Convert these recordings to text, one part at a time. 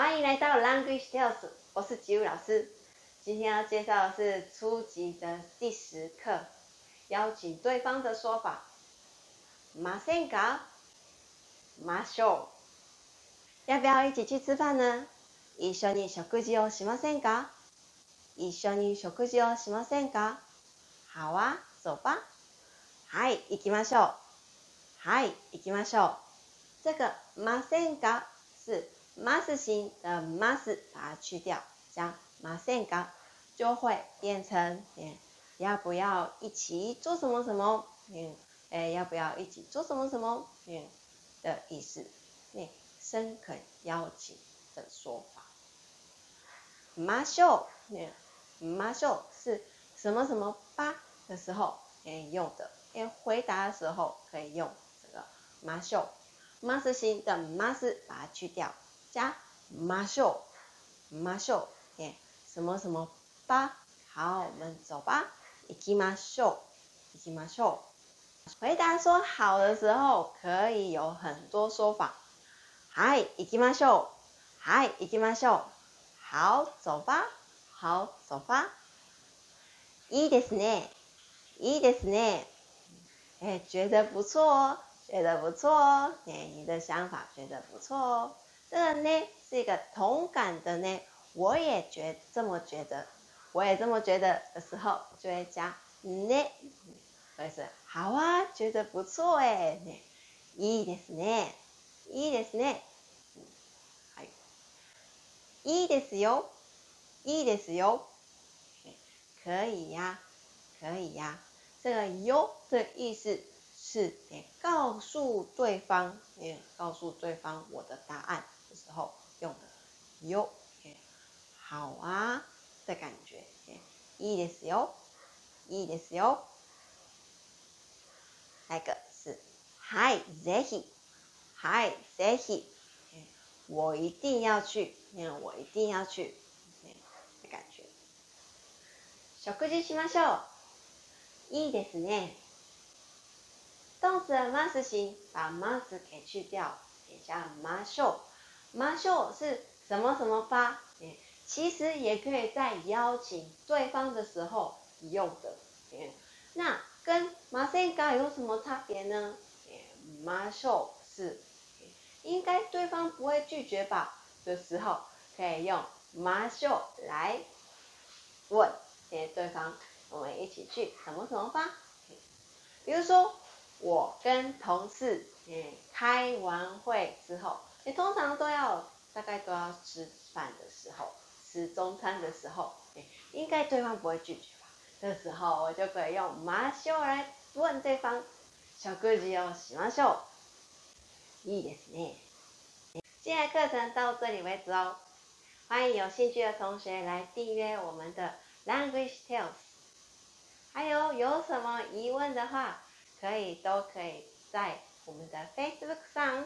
欢迎来到 Language Tales，我是吉武老师。今天要介绍的是初级的第十课，邀请对方的说法。马先嘎，马秀，要不要一起去吃饭呢？一緒に食事をしませんか？一緒に食事をしませんか？好啊，走吧。はい、行きましょう。はい、行きましょう。这个马先嘎是 mas 型的 mas，把它去掉，加马先嘎就会变成要不要一起做什么什么？嗯，哎，要不要一起做什么什么？嗯的意思，那深恳邀请的说法。马秀，嗯，马秀是什么什么吧的时候可以用的，因为回答的时候可以用这个马秀。mas 型的 mas 把它去掉，加马秀，马秀，耶，什么什么吧？好，我们走吧。行きましょう，行きましょう。回答说好的时候可以有很多说法。はい、行きましょう。はい、行きましょう。好，走吧。好，走吧。いいですね。いいですね。哎，觉得不错哦。觉得不错哦，哎，你的想法觉得不错哦。 这个呢是一个同感的呢，我也觉这么觉得，我也这么觉得的时候，就会加呢，所以是好啊，觉得不错哎，いいですね，いいですね，はい、いいですよ，いいですよ，可以呀，可以呀，这个よ的意思。是诶，告诉对方，诶，告诉对方我的答案 的时候用的哟，好啊的感觉，いいですよ，いいですよ。那个是はい、ぜひ、はい、ぜひ，我一定要去，我一定要去的感觉。食事しましょう。いいですね。动词 mas 型，把 mas 给去掉，写下 maso。maso 是什么什么吧？其实也可以在邀请对方的时候用的。那跟马赛嘎有什么差别呢？maso 是应该对方不会拒绝吧的时候，可以用 maso 来问对方，我们一起去什么什么吧？比如说。我跟同事，嗯，开完会之后，你通常都要大概都要吃饭的时候，吃中餐的时候，应该对方不会拒绝吧？这时候我就可以用马修来问对方，小哥子要喜欢秀，いいですね。今天课程到这里为止哦，欢迎有兴趣的同学来订阅我们的 Language Tales，还有有什么疑问的话。可以，都可以在我们的 Facebook 上，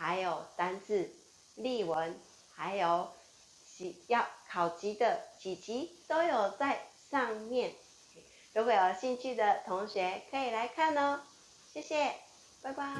还有单字、例文，还有几要考级的几级都有在上面。如果有兴趣的同学可以来看哦。谢谢，拜拜。